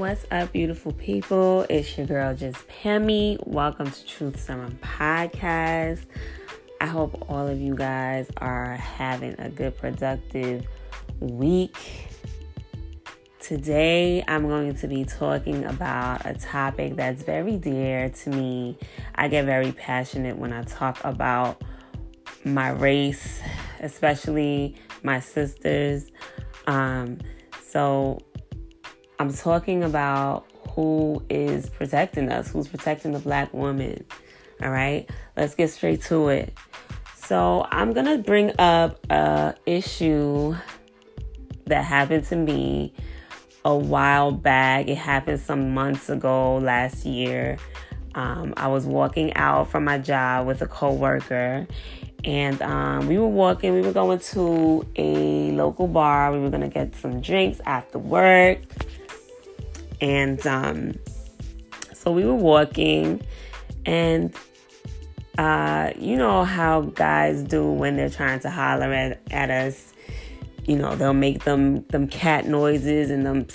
What's up, beautiful people? It's your girl, Just Pammy. Welcome to Truth Serum Podcast. I hope all of you guys are having a good, productive week. Today, I'm going to be talking about a topic that's very dear to me. I get very passionate when I talk about my race, especially my sisters. Um, so, I'm talking about who is protecting us, who's protecting the black woman. All right, let's get straight to it. So, I'm gonna bring up a issue that happened to me a while back. It happened some months ago last year. Um, I was walking out from my job with a coworker, and um, we were walking. We were going to a local bar. We were gonna get some drinks after work. And um, so we were walking, and uh, you know how guys do when they're trying to holler at, at us. You know, they'll make them them cat noises and them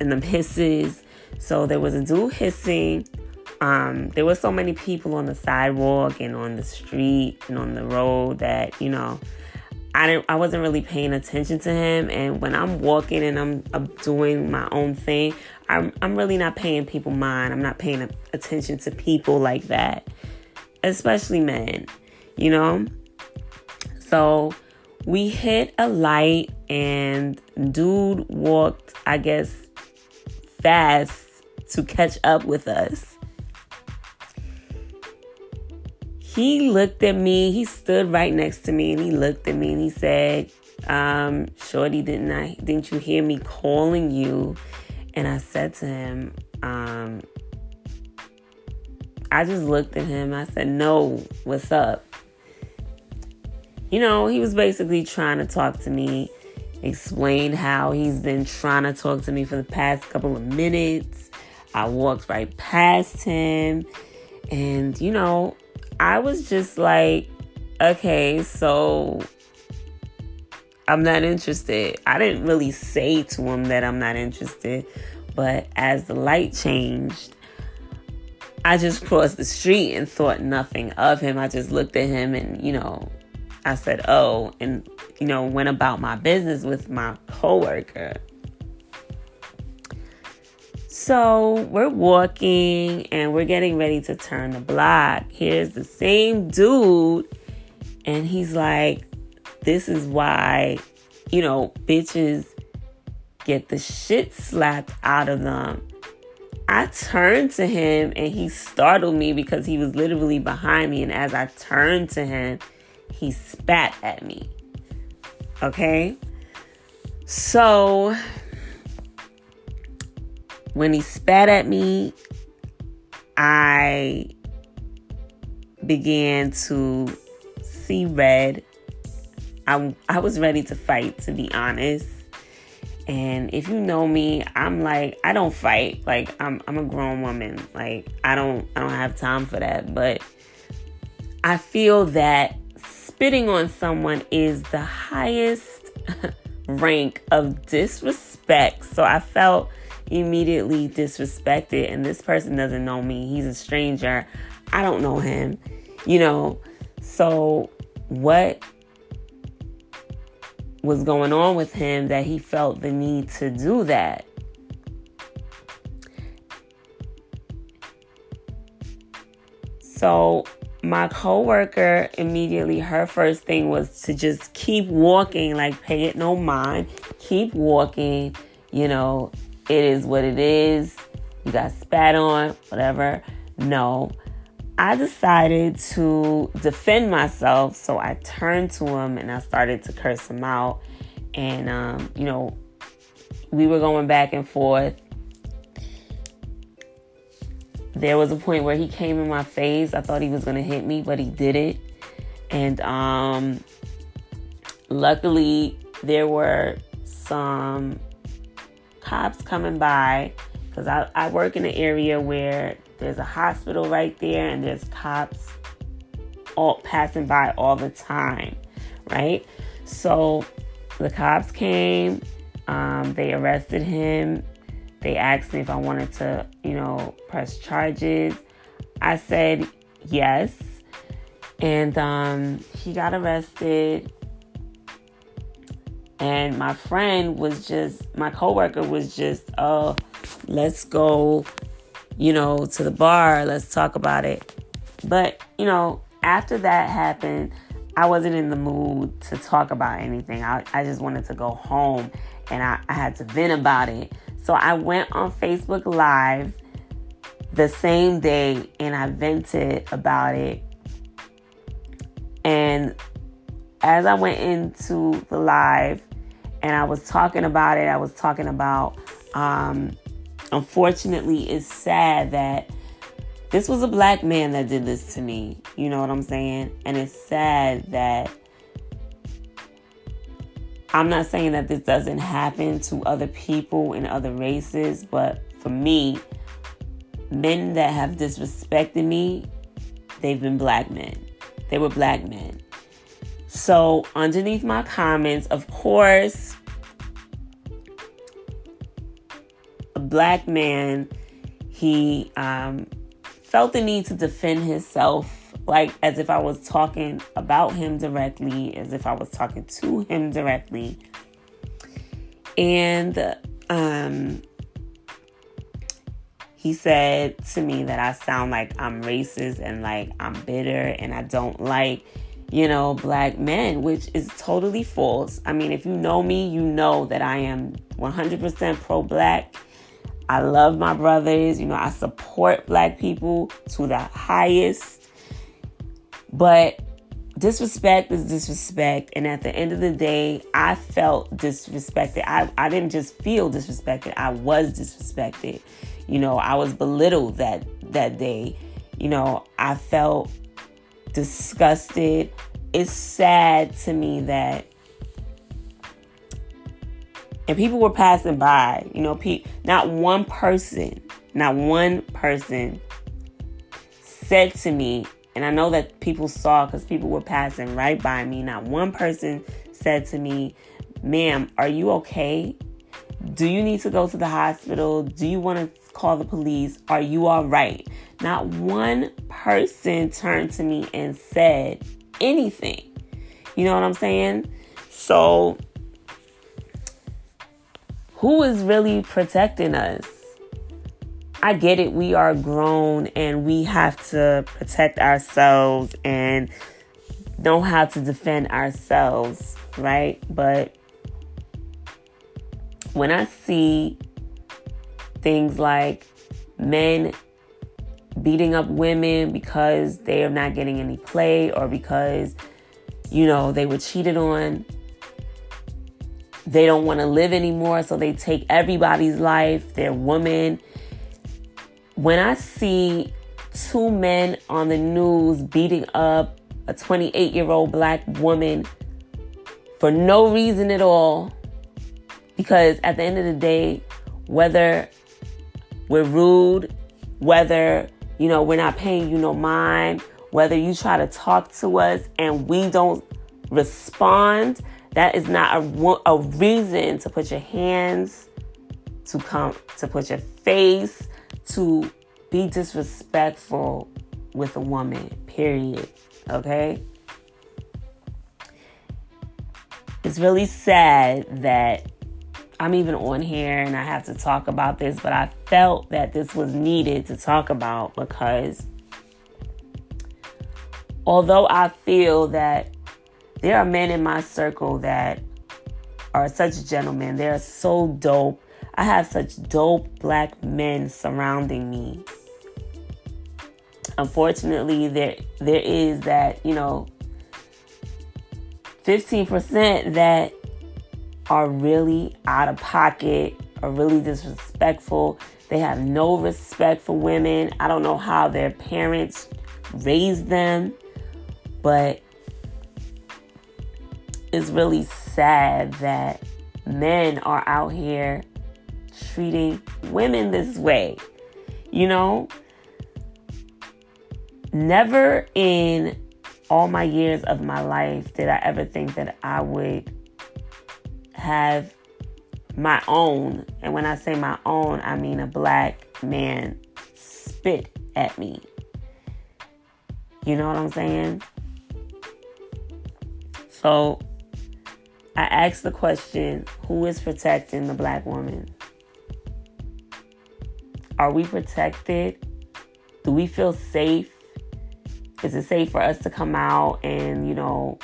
and them hisses. So there was a dude hissing. Um, there were so many people on the sidewalk and on the street and on the road that you know I didn't I wasn't really paying attention to him and when I'm walking and I'm, I'm doing my own thing I'm I'm really not paying people mind I'm not paying attention to people like that especially men you know so we hit a light and dude walked I guess fast to catch up with us he looked at me. He stood right next to me and he looked at me and he said, um, Shorty, didn't I didn't you hear me calling you? And I said to him, um, I just looked at him. I said, No, what's up? You know, he was basically trying to talk to me, explain how he's been trying to talk to me for the past couple of minutes. I walked right past him. And, you know, I was just like, okay, so I'm not interested. I didn't really say to him that I'm not interested, but as the light changed, I just crossed the street and thought nothing of him. I just looked at him and, you know, I said, oh, and, you know, went about my business with my coworker. So we're walking and we're getting ready to turn the block. Here's the same dude, and he's like, This is why, you know, bitches get the shit slapped out of them. I turned to him and he startled me because he was literally behind me. And as I turned to him, he spat at me. Okay? So when he spat at me, I began to see red. I, I was ready to fight, to be honest. And if you know me, I'm like I don't fight. Like I'm I'm a grown woman. Like I don't I don't have time for that. But I feel that spitting on someone is the highest rank of disrespect. So I felt immediately disrespected and this person doesn't know me. He's a stranger. I don't know him. You know, so what was going on with him that he felt the need to do that? So my coworker immediately her first thing was to just keep walking like pay it no mind keep walking you know it is what it is. You got spat on, whatever. No. I decided to defend myself, so I turned to him and I started to curse him out. And, um, you know, we were going back and forth. There was a point where he came in my face. I thought he was going to hit me, but he didn't. And um, luckily, there were some cops coming by because I, I work in an area where there's a hospital right there and there's cops all passing by all the time, right? So the cops came, um, they arrested him. they asked me if I wanted to, you know, press charges. I said yes. And um, he got arrested. And my friend was just, my coworker was just, oh, let's go, you know, to the bar. Let's talk about it. But, you know, after that happened, I wasn't in the mood to talk about anything. I, I just wanted to go home and I, I had to vent about it. So I went on Facebook Live the same day and I vented about it. And as I went into the live and I was talking about it, I was talking about, um, unfortunately, it's sad that this was a black man that did this to me. You know what I'm saying? And it's sad that I'm not saying that this doesn't happen to other people in other races, but for me, men that have disrespected me, they've been black men. They were black men. So, underneath my comments, of course, black man, he um, felt the need to defend himself, like as if I was talking about him directly, as if I was talking to him directly. And um, he said to me that I sound like I'm racist and like I'm bitter and I don't like, you know, black men, which is totally false. I mean, if you know me, you know that I am 100% pro black I love my brothers. You know, I support black people to the highest. But disrespect is disrespect. And at the end of the day, I felt disrespected. I, I didn't just feel disrespected, I was disrespected. You know, I was belittled that that day. You know, I felt disgusted. It's sad to me that and people were passing by. You know, pe- not one person, not one person said to me, and I know that people saw because people were passing right by me. Not one person said to me, Ma'am, are you okay? Do you need to go to the hospital? Do you want to call the police? Are you all right? Not one person turned to me and said anything. You know what I'm saying? So who is really protecting us? I get it, we are grown and we have to protect ourselves and know how to defend ourselves, right? But when I see things like men beating up women because they are not getting any play or because, you know, they were cheated on, they don't want to live anymore, so they take everybody's life, their woman. When I see two men on the news beating up a 28 year old black woman for no reason at all, because at the end of the day, whether we're rude, whether you know we're not paying you no mind, whether you try to talk to us and we don't respond, that is not a, a reason to put your hands, to come, to put your face, to be disrespectful with a woman, period. Okay? It's really sad that I'm even on here and I have to talk about this, but I felt that this was needed to talk about because although I feel that there are men in my circle that are such gentlemen. They're so dope. I have such dope black men surrounding me. Unfortunately, there there is that, you know, 15% that are really out of pocket, are really disrespectful. They have no respect for women. I don't know how their parents raised them, but it's really sad that men are out here treating women this way. You know, never in all my years of my life did I ever think that I would have my own. And when I say my own, I mean a black man spit at me. You know what I'm saying? So I asked the question who is protecting the black woman? Are we protected? Do we feel safe? Is it safe for us to come out and, you know,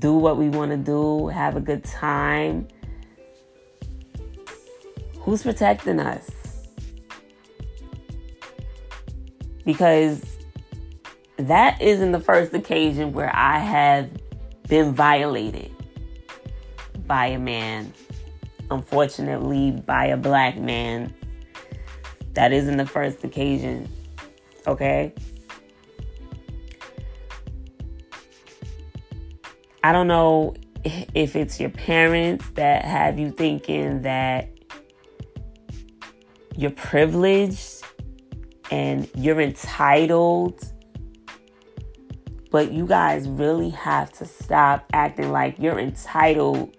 do what we want to do, have a good time? Who's protecting us? Because that isn't the first occasion where I have been violated by a man. Unfortunately, by a black man. That isn't the first occasion. Okay? I don't know if it's your parents that have you thinking that you're privileged and you're entitled. But you guys really have to stop acting like you're entitled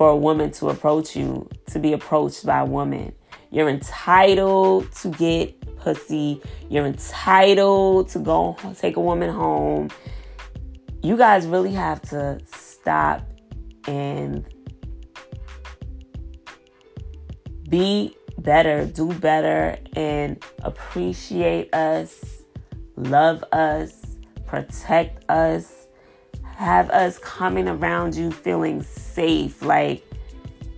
for a woman to approach you, to be approached by a woman. You're entitled to get pussy. You're entitled to go take a woman home. You guys really have to stop and be better, do better, and appreciate us, love us, protect us, have us coming around you feeling safe. Like,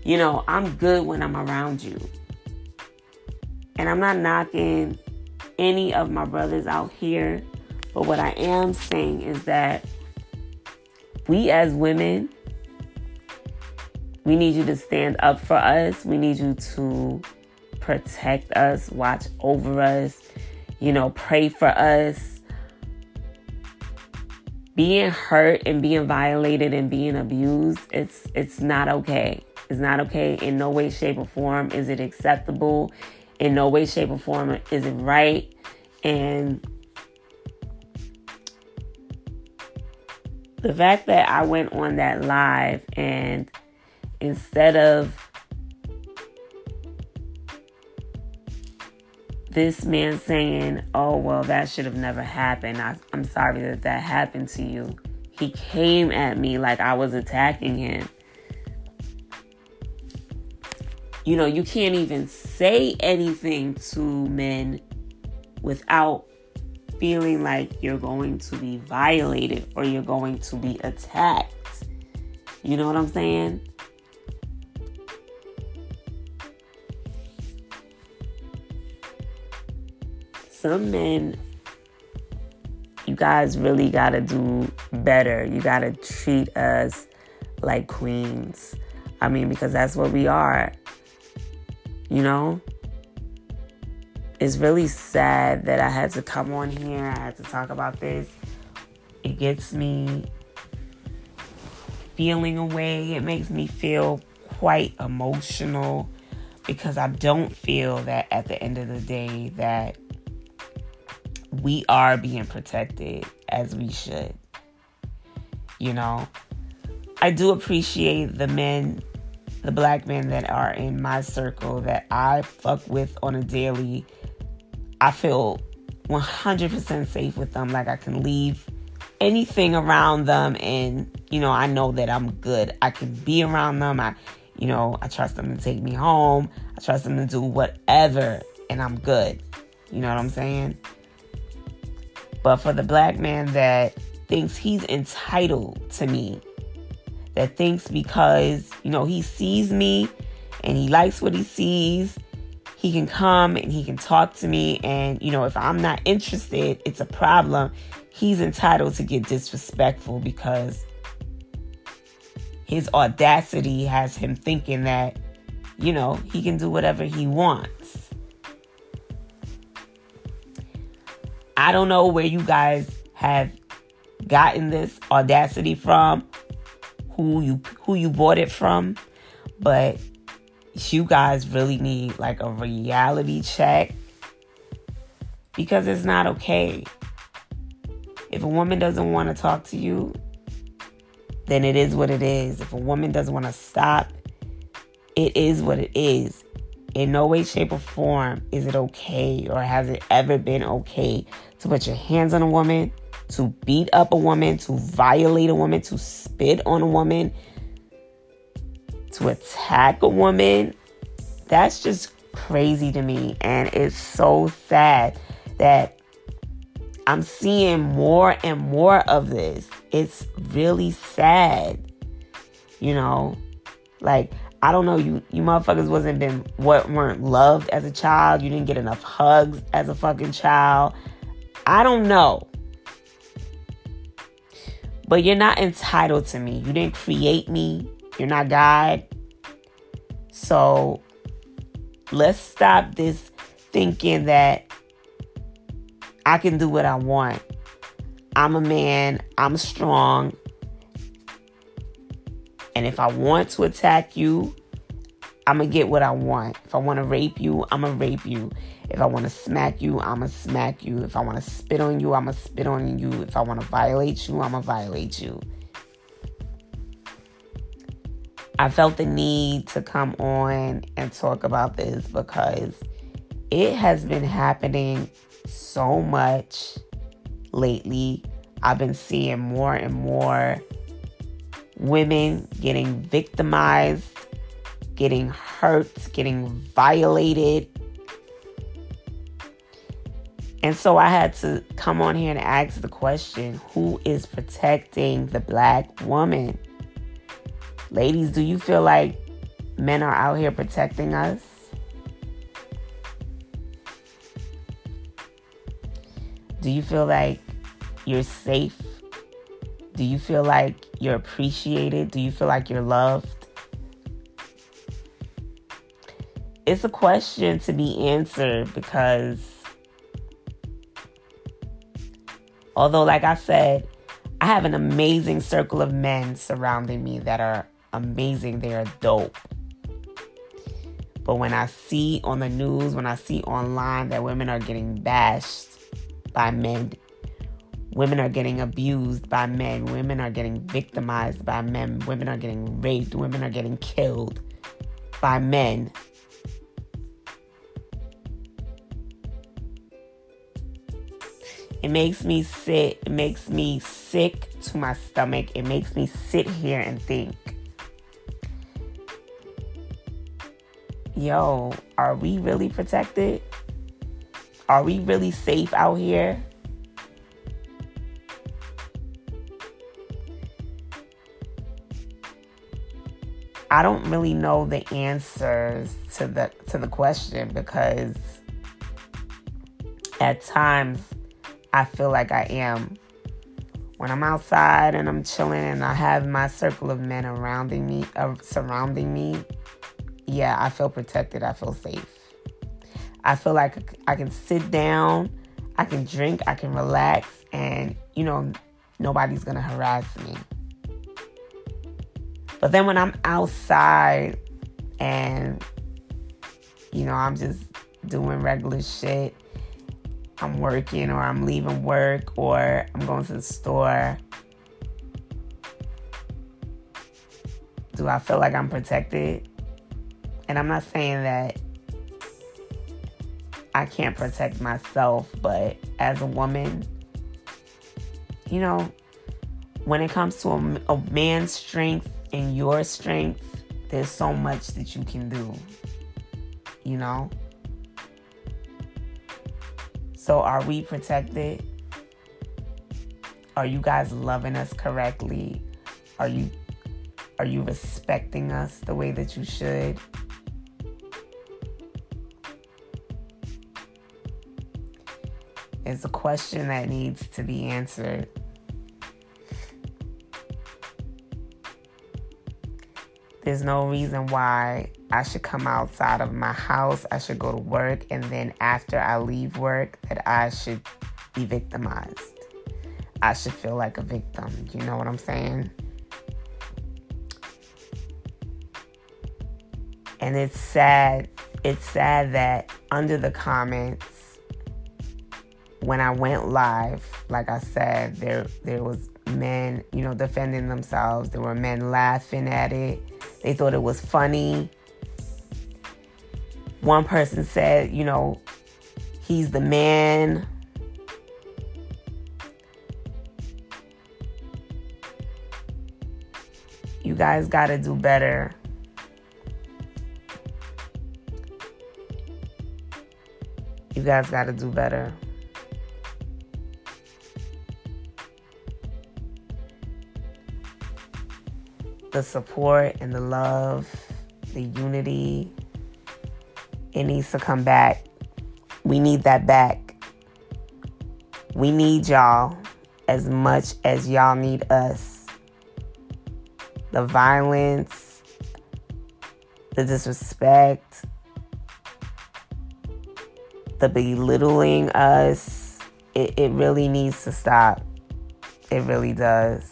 you know, I'm good when I'm around you. And I'm not knocking any of my brothers out here, but what I am saying is that we as women, we need you to stand up for us. We need you to protect us, watch over us, you know, pray for us. Being hurt and being violated and being abused, it's it's not okay. It's not okay in no way, shape, or form. Is it acceptable? In no way, shape, or form is it right? And the fact that I went on that live and instead of this man saying, Oh, well, that should have never happened. I, am sorry that that happened to you. He came at me like I was attacking him. You know, you can't even say anything to men without feeling like you're going to be violated or you're going to be attacked. You know what I'm saying? Some men, you guys really got to do better. You got to treat us like queens. I mean, because that's what we are. You know? It's really sad that I had to come on here. I had to talk about this. It gets me feeling away. It makes me feel quite emotional because I don't feel that at the end of the day that we are being protected as we should. You know, I do appreciate the men, the black men that are in my circle that I fuck with on a daily. I feel 100% safe with them. Like I can leave anything around them and, you know, I know that I'm good. I can be around them. I, you know, I trust them to take me home. I trust them to do whatever and I'm good. You know what I'm saying? But for the black man that thinks he's entitled to me, that thinks because, you know, he sees me and he likes what he sees, he can come and he can talk to me. And, you know, if I'm not interested, it's a problem. He's entitled to get disrespectful because his audacity has him thinking that, you know, he can do whatever he wants. I don't know where you guys have gotten this audacity from, who you who you bought it from, but you guys really need like a reality check because it's not okay. If a woman doesn't want to talk to you, then it is what it is. If a woman doesn't want to stop it is what it is. In no way, shape, or form is it okay or has it ever been okay to put your hands on a woman, to beat up a woman, to violate a woman, to spit on a woman, to attack a woman. That's just crazy to me. And it's so sad that I'm seeing more and more of this. It's really sad. You know, like I don't know, you you motherfuckers wasn't been what weren't loved as a child. You didn't get enough hugs as a fucking child. I don't know. But you're not entitled to me. You didn't create me. You're not God. So let's stop this thinking that I can do what I want. I'm a man. I'm strong. And if I want to attack you, I'm to get what I want. If I want to rape you, I'm to rape you. If I want to smack you, I'm to smack you. If I want to spit on you, I'm to spit on you. If I want to violate you, I'm to violate you. I felt the need to come on and talk about this because it has been happening so much lately. I've been seeing more and more women getting victimized, getting hurt, getting violated. And so I had to come on here and ask the question who is protecting the black woman? Ladies, do you feel like men are out here protecting us? Do you feel like you're safe do you feel like you're appreciated? Do you feel like you're loved? It's a question to be answered because, although, like I said, I have an amazing circle of men surrounding me that are amazing, they are dope. But when I see on the news, when I see online that women are getting bashed by men Women are getting abused by men. Women are getting victimized by men. Women are getting raped. Women are getting killed by men. It makes me sit, it makes me sick to my stomach. It makes me sit here and think, yo, are we really protected? Are we really safe out here? I don't really know the answers to the to the question because at times I feel like I am. When I'm outside and I'm chilling and I have my circle of men surrounding me, uh, surrounding me, yeah, I feel protected. I feel safe. I feel like I can sit down, I can drink, I can relax, and you know, nobody's gonna harass me. But then when I'm outside and, you know, I'm just doing regular shit, I'm working or I'm leaving work or I'm going to the store, do I feel like I'm protected? And I'm not saying that I can't protect myself, but as a woman, you know, when it comes to a, a man's strength and your strength, there's so much that you can do. You know? So, are we protected? Are you guys loving us correctly? Are you are you respecting us the way that you should? It's a question that needs to be answered. There's no reason why I should come outside of my house, I should go to work, and then after I leave work, that I should be victimized. I should feel like a victim. You know what I'm saying? And it's sad. It's sad that under the comments, when I went live, like I said, there there was men, you know, defending themselves. There were men laughing at it. They thought it was funny. One person said, you know, he's the man. You guys got to do better. You guys got to do better. The support and the love, the unity, it needs to come back. We need that back. We need y'all as much as y'all need us. The violence, the disrespect, the belittling us, it, it really needs to stop. It really does.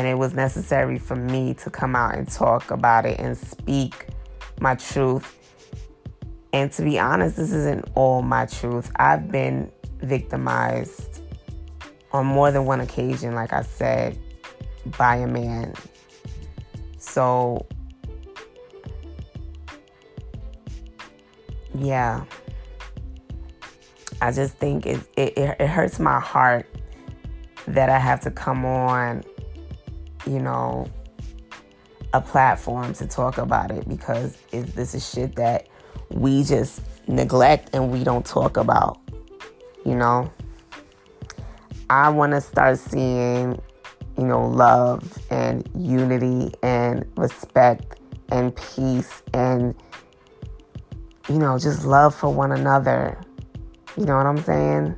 And it was necessary for me to come out and talk about it and speak my truth. And to be honest, this isn't all my truth. I've been victimized on more than one occasion, like I said, by a man. So yeah, I just think it, it, it hurts my heart that I have to come on, you know, a platform to talk about it because it, this is shit that we just neglect and we don't talk about, you know. I want to start seeing, you know, love and unity and respect and peace and you know, just love for one another. You know what I'm saying?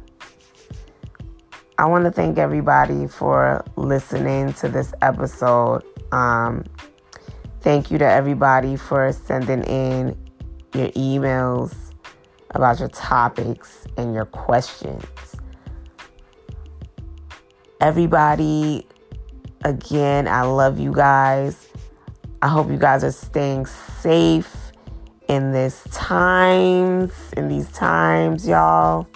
I want to thank everybody for listening to this episode. Um, thank you to everybody for sending in your emails about your topics and your questions. Everybody, again, I love you guys. I hope you guys are staying safe in this times, in these times, y'all.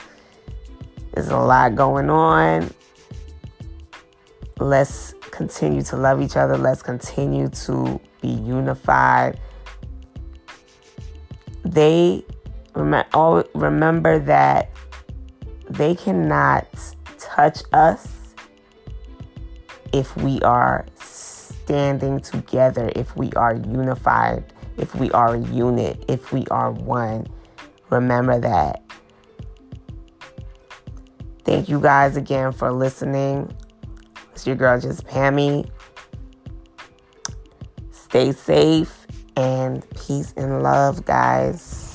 There's a lot going on. Let's continue to love each other. Let's continue to be unified. They remember that they cannot touch us if we are standing together, if we are unified if we are a unit, if we are one. Remember that. Thank you guys again for listening. It's your girl, just Pammy. Stay safe and peace and love, guys.